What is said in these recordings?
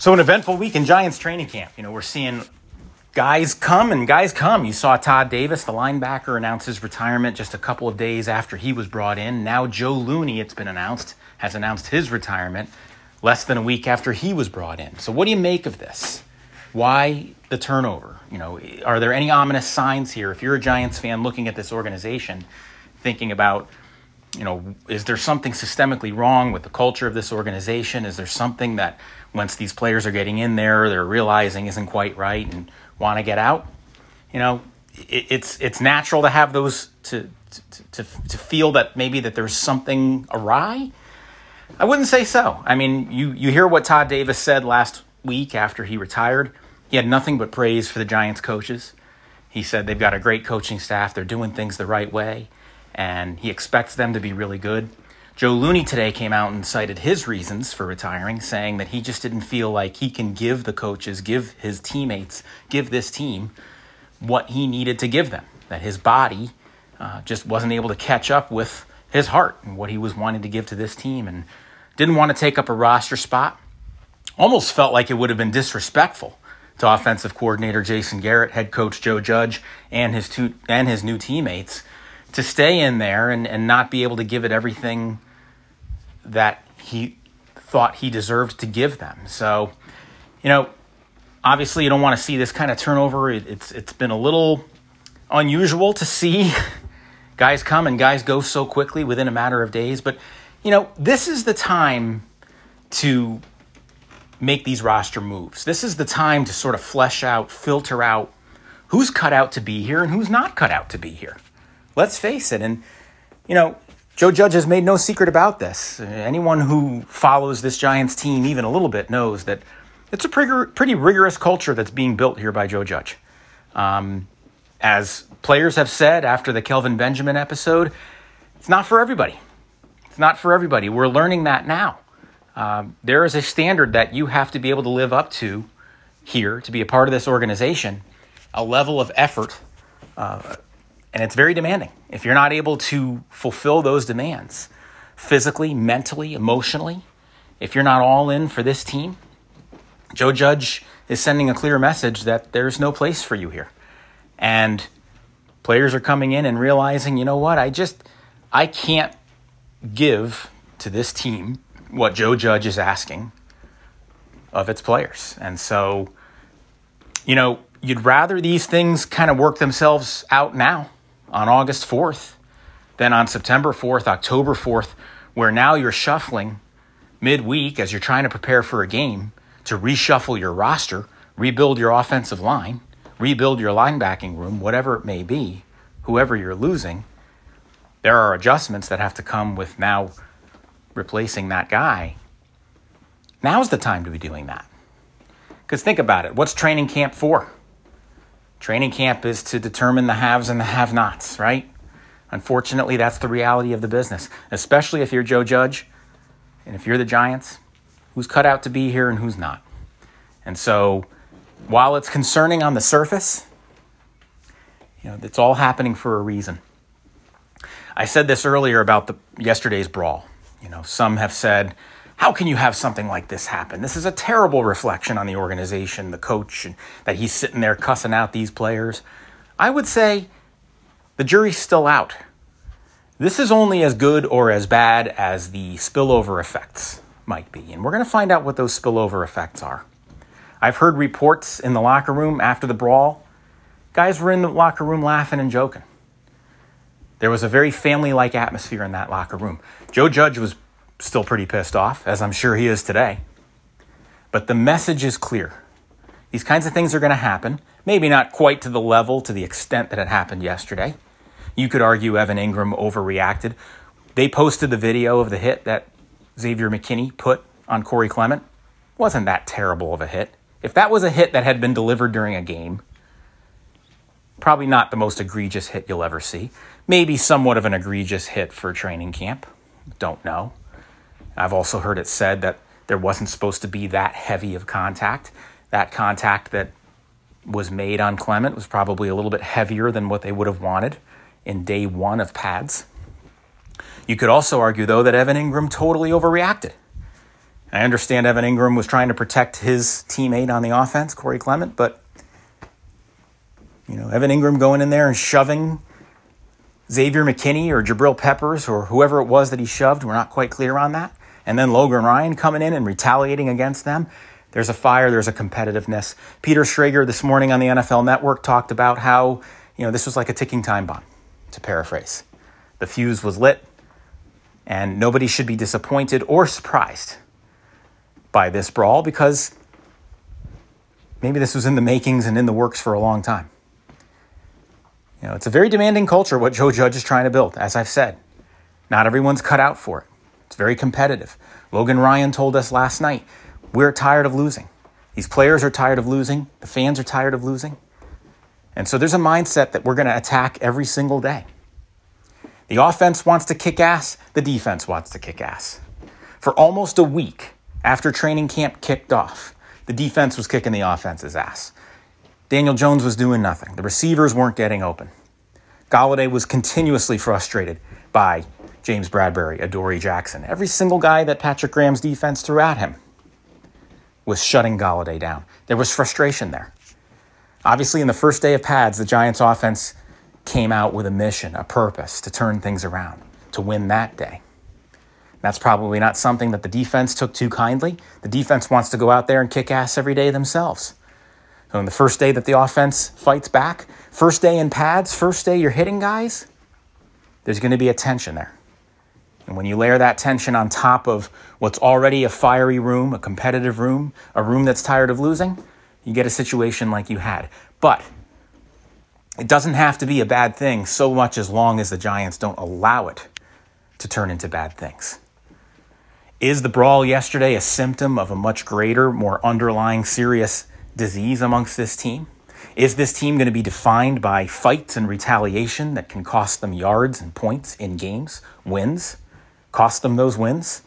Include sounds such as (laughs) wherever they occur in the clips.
So, an eventful week in Giants training camp. You know, we're seeing guys come and guys come. You saw Todd Davis, the linebacker, announce his retirement just a couple of days after he was brought in. Now, Joe Looney, it's been announced, has announced his retirement less than a week after he was brought in. So, what do you make of this? Why the turnover? You know, are there any ominous signs here? If you're a Giants fan looking at this organization, thinking about you know, is there something systemically wrong with the culture of this organization? Is there something that once these players are getting in there, they're realizing isn't quite right and want to get out? You know, it, it's it's natural to have those to, to to to feel that maybe that there's something awry. I wouldn't say so. I mean, you you hear what Todd Davis said last week after he retired. He had nothing but praise for the Giants coaches. He said they've got a great coaching staff. They're doing things the right way and he expects them to be really good. Joe Looney today came out and cited his reasons for retiring, saying that he just didn't feel like he can give the coaches, give his teammates, give this team what he needed to give them. That his body uh, just wasn't able to catch up with his heart and what he was wanting to give to this team and didn't want to take up a roster spot. Almost felt like it would have been disrespectful to offensive coordinator Jason Garrett, head coach Joe Judge, and his two and his new teammates to stay in there and, and not be able to give it everything that he thought he deserved to give them. So, you know, obviously you don't want to see this kind of turnover. It, it's it's been a little unusual to see (laughs) guys come and guys go so quickly within a matter of days. But you know, this is the time to make these roster moves. This is the time to sort of flesh out, filter out who's cut out to be here and who's not cut out to be here. Let's face it. And, you know, Joe Judge has made no secret about this. Anyone who follows this Giants team even a little bit knows that it's a pretty, rigorous culture that's being built here by Joe Judge. Um, as players have said after the Kelvin Benjamin episode, it's not for everybody. It's not for everybody. We're learning that now. Um, there is a standard that you have to be able to live up to here to be a part of this organization, a level of effort, uh, and it's very demanding. If you're not able to fulfill those demands physically, mentally, emotionally, if you're not all in for this team, Joe Judge is sending a clear message that there's no place for you here. And players are coming in and realizing, you know what, I just I can't give to this team what Joe Judge is asking of its players. And so, you know, you'd rather these things kind of work themselves out now on August 4th, then on September 4th, October 4th, where now you're shuffling midweek as you're trying to prepare for a game to reshuffle your roster, rebuild your offensive line, rebuild your linebacking room, whatever it may be, whoever you're losing. There are adjustments that have to come with now replacing that guy. Now's the time to be doing that. Because think about it what's training camp for? Training camp is to determine the haves and the have nots, right? Unfortunately, that's the reality of the business, especially if you're Joe Judge and if you're the Giants, who's cut out to be here and who's not. And so, while it's concerning on the surface, you know, it's all happening for a reason. I said this earlier about the yesterday's brawl. You know, some have said, how can you have something like this happen? This is a terrible reflection on the organization, the coach, and that he's sitting there cussing out these players. I would say the jury's still out. This is only as good or as bad as the spillover effects might be, and we're going to find out what those spillover effects are. I've heard reports in the locker room after the brawl. Guys were in the locker room laughing and joking. There was a very family like atmosphere in that locker room. Joe Judge was still pretty pissed off, as I'm sure he is today. But the message is clear. These kinds of things are going to happen. Maybe not quite to the level, to the extent that it happened yesterday. You could argue Evan Engram overreacted. They posted the video of the hit that Xavier McKinney put on Corey Clement. Wasn't that terrible of a hit? If that was a hit that had been delivered during a game, probably not the most egregious hit you'll ever see. Maybe somewhat of an egregious hit for training camp. Don't know. I've also heard it said that there wasn't supposed to be that heavy of contact. That contact that was made on Clement was probably a little bit heavier than what they would have wanted in day one of pads. You could also argue, though, that Evan Engram totally overreacted. I understand Evan Engram was trying to protect his teammate on the offense, Corey Clement, but you know, Evan Engram going in there and shoving Xavier McKinney or Jabril Peppers or whoever it was that he shoved, we're not quite clear on that. And then Logan Ryan coming in and retaliating against them. There's a fire, there's a competitiveness. Peter Schrager this morning on the NFL Network talked about how, you know, this was like a ticking time bomb, to paraphrase. The fuse was lit, and nobody should be disappointed or surprised by this brawl because maybe this was in the makings and in the works for a long time. You know, it's a very demanding culture what Joe Judge is trying to build, as I've said. Not everyone's cut out for it. It's very competitive. Logan Ryan told us last night, we're tired of losing. These players are tired of losing. The fans are tired of losing. And so there's a mindset that we're going to attack every single day. The offense wants to kick ass, the defense wants to kick ass. For almost a week after training camp kicked off, the defense was kicking the offense's ass. Daniel Jones was doing nothing. The receivers weren't getting open. Golladay was continuously frustrated by James Bradberry, Adoree Jackson. Every single guy that Patrick Graham's defense threw at him was shutting Golladay down. There was frustration there. Obviously, in the first day of pads, the Giants offense came out with a mission, a purpose to turn things around, to win that day. That's probably not something that the defense took too kindly. The defense wants to go out there and kick ass every day themselves. So, on the first day that the offense fights back, first day in pads, first day you're hitting guys, there's going to be a tension there. And when you layer that tension on top of what's already a fiery room, a competitive room, a room that's tired of losing, you get a situation like you had. But it doesn't have to be a bad thing so much as long as the Giants don't allow it to turn into bad things. Is the brawl yesterday a symptom of a much greater, more underlying serious disease amongst this team? Is this team going to be defined by fights and retaliation that can cost them yards and points in games, wins, cost them those wins?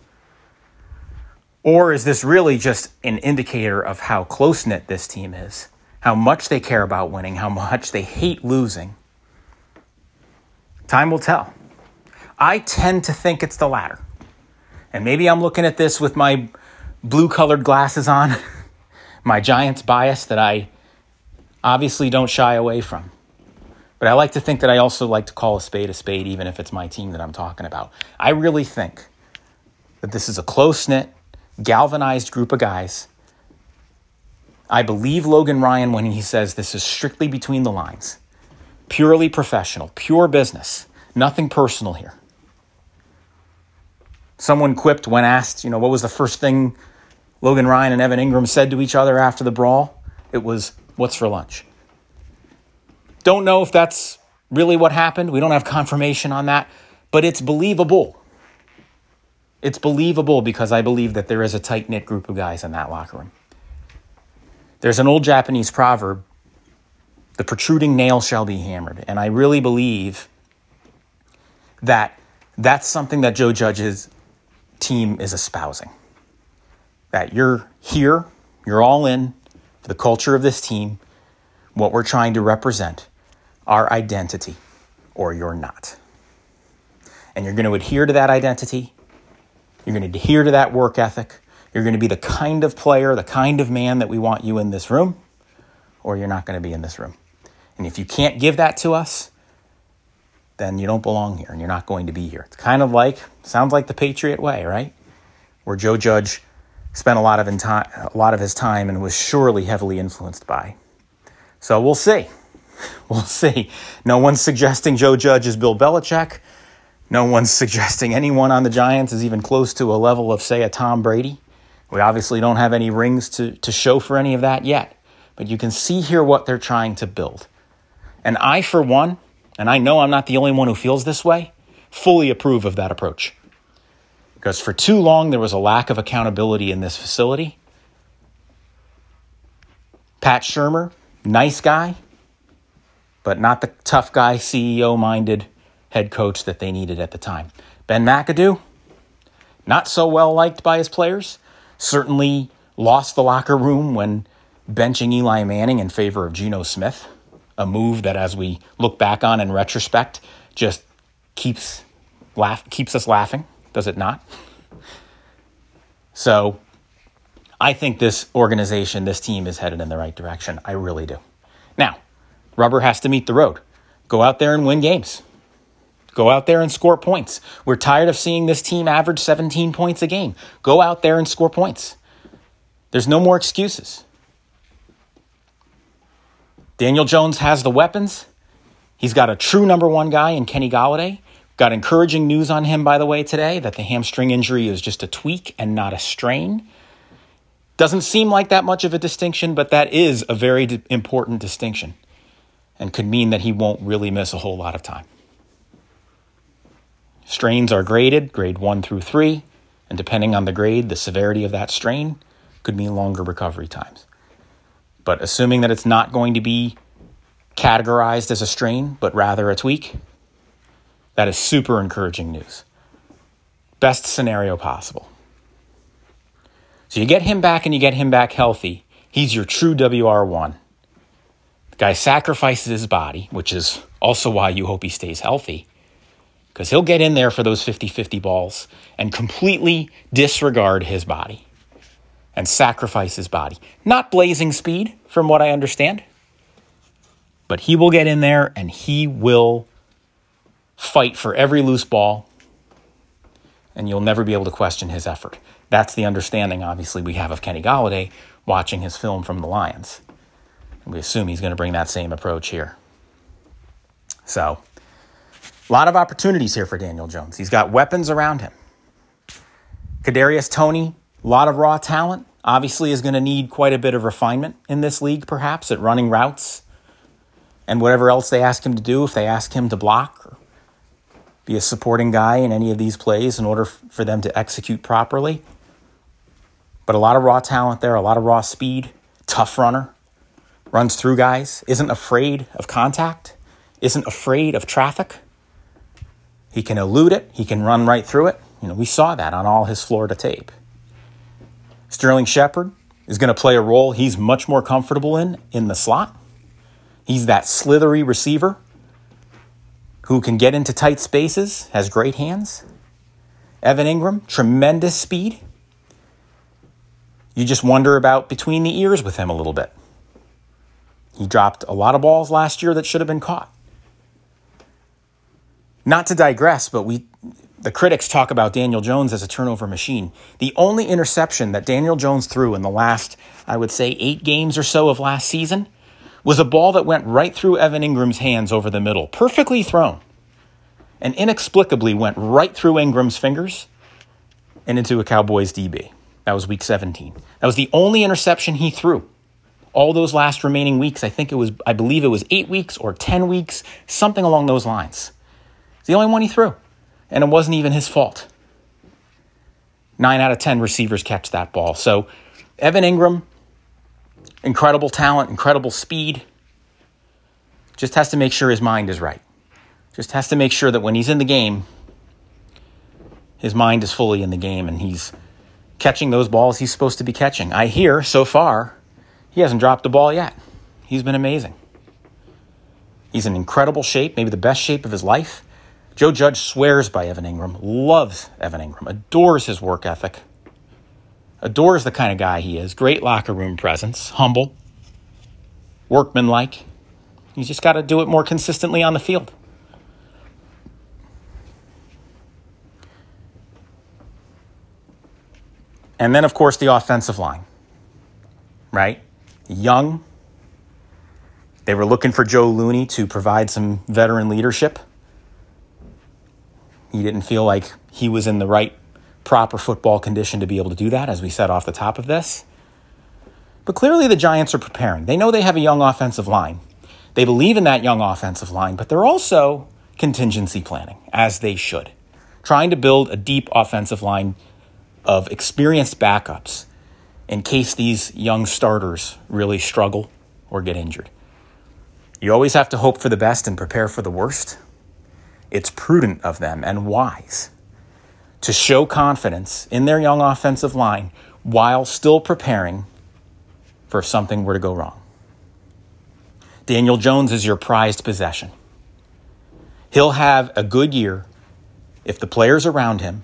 Or is this really just an indicator of how close knit this team is, how much they care about winning, how much they hate losing? Time will tell. I tend to think it's the latter. And maybe I'm looking at this with my blue colored glasses on, (laughs) my Giants bias that I obviously don't shy away from. But I like to think that I also like to call a spade a spade, even if it's my team that I'm talking about. I really think that this is a close knit, galvanized group of guys. I believe Logan Ryan when he says this is strictly between the lines, purely professional, pure business, nothing personal here. Someone quipped when asked, you know, what was the first thing Logan Ryan and Evan Engram said to each other after the brawl? It was, What's for lunch? Don't know if that's really what happened. We don't have confirmation on that, but it's believable. It's believable because I believe that there is a tight knit group of guys in that locker room. There's an old Japanese proverb the protruding nail shall be hammered. And I really believe that that's something that Joe Judge's team is espousing. That you're here, you're all in for the culture of this team, what we're trying to represent, our identity, or you're not. And you're going to adhere to that identity you're going to adhere to that work ethic. You're going to be the kind of player, the kind of man that we want you in this room, or you're not going to be in this room. And if you can't give that to us, then you don't belong here and you're not going to be here. It's kind of like, sounds like the Patriot way, right? Where Joe Judge spent a lot of, time, a lot of his time and was surely heavily influenced by. So we'll see. (laughs) We'll see. No one's suggesting Joe Judge is Bill Belichick. No one's (laughs) suggesting anyone on the Giants is even close to a level of, say, a Tom Brady. We obviously don't have any rings to, to show for any of that yet. But you can see here what they're trying to build. And I, for one, and I know I'm not the only one who feels this way, fully approve of that approach. Because for too long, there was a lack of accountability in this facility. Pat Shurmur, nice guy, but not the tough guy, CEO minded head coach that they needed at the time. Ben McAdoo, not so well liked by his players, certainly lost the locker room when benching Eli Manning in favor of Geno Smith, a move that, as we look back on in retrospect, just keeps laugh keeps us laughing, does it not? So I think this organization, this team is headed in the right direction. I really do. Now, rubber has to meet the road. Go out there and win games. Go out there and score points. We're tired of seeing this team average 17 points a game. Go out there and score points. There's no more excuses. Daniel Jones has the weapons. He's got a true number one guy in Kenny Golladay. Got encouraging news on him, by the way, today that the hamstring injury is just a tweak and not a strain. Doesn't seem like that much of a distinction, but that is a very important distinction and could mean that he won't really miss a whole lot of time. Strains are graded, grade one through three, and depending on the grade, the severity of that strain could mean longer recovery times. But assuming that it's not going to be categorized as a strain, but rather a tweak, that is super encouraging news. Best scenario possible. So you get him back and you get him back healthy. He's your true WR1. The guy sacrifices his body, which is also why you hope he stays healthy, because he'll get in there for those 50 50 balls and completely disregard his body and sacrifice his body. Not blazing speed, from what I understand, but he will get in there and he will fight for every loose ball, and you'll never be able to question his effort. That's the understanding, obviously, we have of Kenny Golladay watching his film from the Lions. We assume he's going to bring that same approach here. So, a lot of opportunities here for Daniel Jones. He's got weapons around him. Kadarius Toney, a lot of raw talent. Obviously, is going to need quite a bit of refinement in this league, perhaps at running routes and whatever else they ask him to do. If they ask him to block or be a supporting guy in any of these plays in order for them to execute properly. But a lot of raw talent there, a lot of raw speed, tough runner, runs through guys, isn't afraid of contact, isn't afraid of traffic. He can elude it, he can run right through it. You know, we saw that on all his Florida tape. Sterling Shepard is going to play a role he's much more comfortable in in the slot. He's that slithery receiver who can get into tight spaces, has great hands. Evan Engram, tremendous speed. You just wonder about between the ears with him a little bit. He dropped a lot of balls last year that should have been caught. Not to digress, but we the critics talk about Daniel Jones as a turnover machine. The only interception that Daniel Jones threw in the last, I would say, eight games or so of last season was a ball that went right through Evan Engram's hands over the middle, perfectly thrown, and inexplicably went right through Engram's fingers and into a Cowboys DB. That was week 17. That was the only interception he threw. All those last remaining weeks, I think it was, I believe it was eight weeks or 10 weeks, something along those lines. It's the only one he threw and it wasn't even his fault. Nine out of 10 receivers catch that ball. So, Evan Engram, incredible talent, incredible speed, just has to make sure his mind is right. Just has to make sure that when he's in the game, his mind is fully in the game and he's catching those balls he's supposed to be catching. I hear so far he hasn't dropped the ball yet. He's been amazing. He's in incredible shape, maybe the best shape of his life. Joe Judge swears by Evan Engram, loves Evan Engram, adores his work ethic, adores the kind of guy he is. Great locker room presence, humble, workmanlike. He's just got to do it more consistently on the field. And then, of course, the offensive line, right? Young. They were looking for Joe Looney to provide some veteran leadership. He didn't feel like he was in the right, proper football condition to be able to do that, as we said off the top of this. But clearly, the Giants are preparing. They know they have a young offensive line. They believe in that young offensive line, but they're also contingency planning, as they should, trying to build a deep offensive line of experienced backups in case these young starters really struggle or get injured. You always have to hope for the best and prepare for the worst. It's prudent of them and wise to show confidence in their young offensive line while still preparing for if something were to go wrong. Daniel Jones is your prized possession. He'll have a good year if the players around him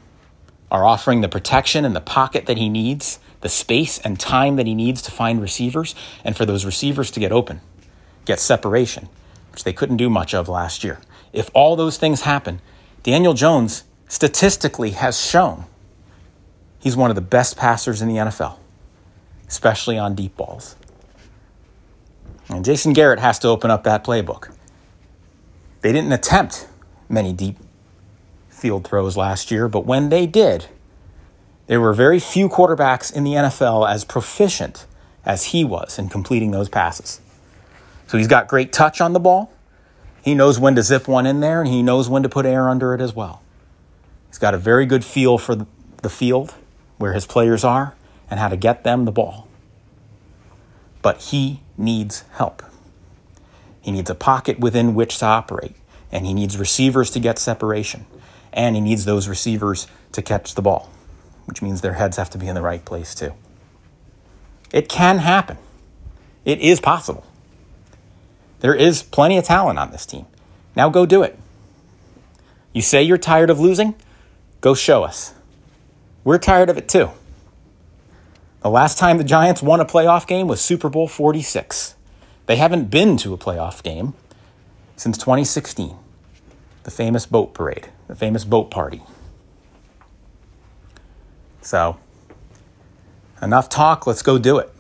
are offering the protection and the pocket that he needs the space and time that he needs to find receivers and for those receivers to get open, get separation, which they couldn't do much of last year. If all those things happen, Daniel Jones statistically has shown he's one of the best passers in the NFL, especially on deep balls. And Jason Garrett has to open up that playbook. They didn't attempt many deep field throws last year, but when they did, there were very few quarterbacks in the NFL as proficient as he was in completing those passes. So he's got great touch on the ball. He knows when to zip one in there, and he knows when to put air under it as well. He's got a very good feel for the field, where his players are, and how to get them the ball. But he needs help. He needs a pocket within which to operate, and he needs receivers to get separation, and he needs those receivers to catch the ball, which means their heads have to be in the right place too. It can happen. It is possible. There is plenty of talent on this team. Now go do it. You say you're tired of losing? Go show us. We're tired of it too. The last time the Giants won a playoff game was Super Bowl 46. They haven't been to a playoff game since 2016, the famous boat parade, the famous boat party. So, enough talk, let's go do it.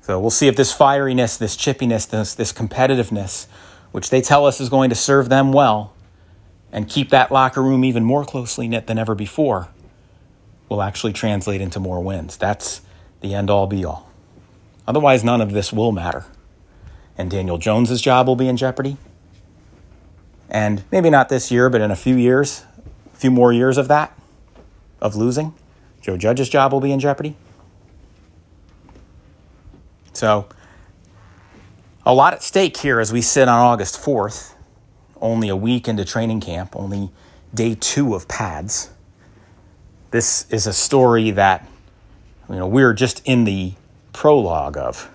So, we'll see if this fieriness, this chippiness, this, this competitiveness, which they tell us is going to serve them well, and keep that locker room even more closely knit than ever before will actually translate into more wins. That's the end all be all. Otherwise, none of this will matter. And Daniel Jones's job will be in jeopardy. And maybe not this year, but in a few years, few more years of that, of losing, Joe Judge's job will be in jeopardy. So, a lot at stake here as we sit on August 4th only a week into training camp, only day two of pads. This is a story that you know we're just in the prologue of.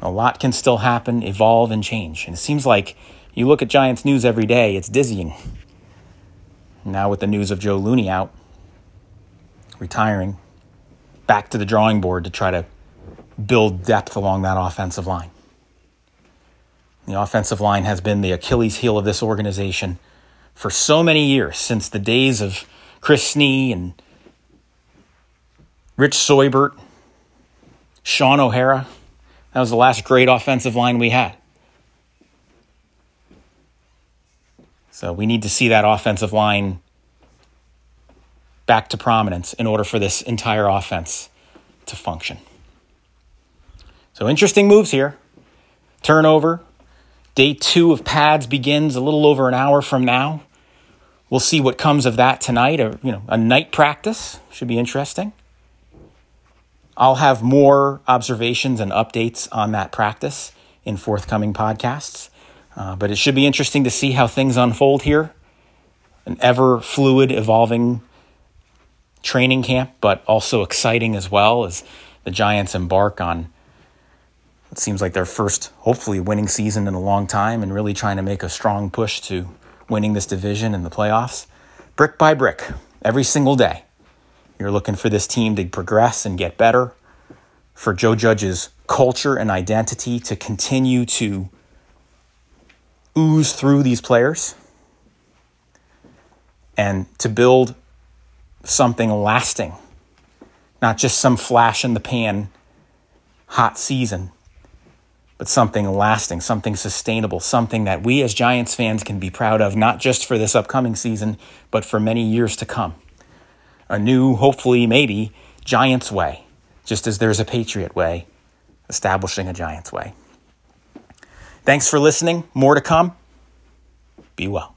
A lot can still happen, evolve, and change. And it seems like you look at Giants news every day, it's dizzying. Now, with the news of Joe Looney out, retiring, back to the drawing board to try to build depth along that offensive line. The offensive line has been the Achilles heel of this organization for so many years, since the days of Chris Snee and Rich Seubert, Shaun O'Hara. That was the last great offensive line we had. So we need to see that offensive line back to prominence in order for this entire offense to function. So interesting moves here. Turnover, Day two of pads begins a little over an hour from now. We'll see what comes of that tonight. A, you know, a night practice should be interesting. I'll have more observations and updates on that practice in forthcoming podcasts. Uh, but it should be interesting to see how things unfold here. An ever fluid, evolving training camp, but also exciting as well as the Giants embark on it seems like their first, hopefully, winning season in a long time and really trying to make a strong push to winning this division in the playoffs. Brick by brick, every single day. You're looking for this team to progress and get better, for Joe Judge's culture and identity to continue to ooze through these players and to build something lasting, not just some flash in the pan hot season but something lasting, something sustainable, something that we as Giants fans can be proud of, not just for this upcoming season, but for many years to come. A new, hopefully, maybe, Giants way, just as there's a Patriot way, establishing a Giants way. Thanks for listening. More to come. Be well.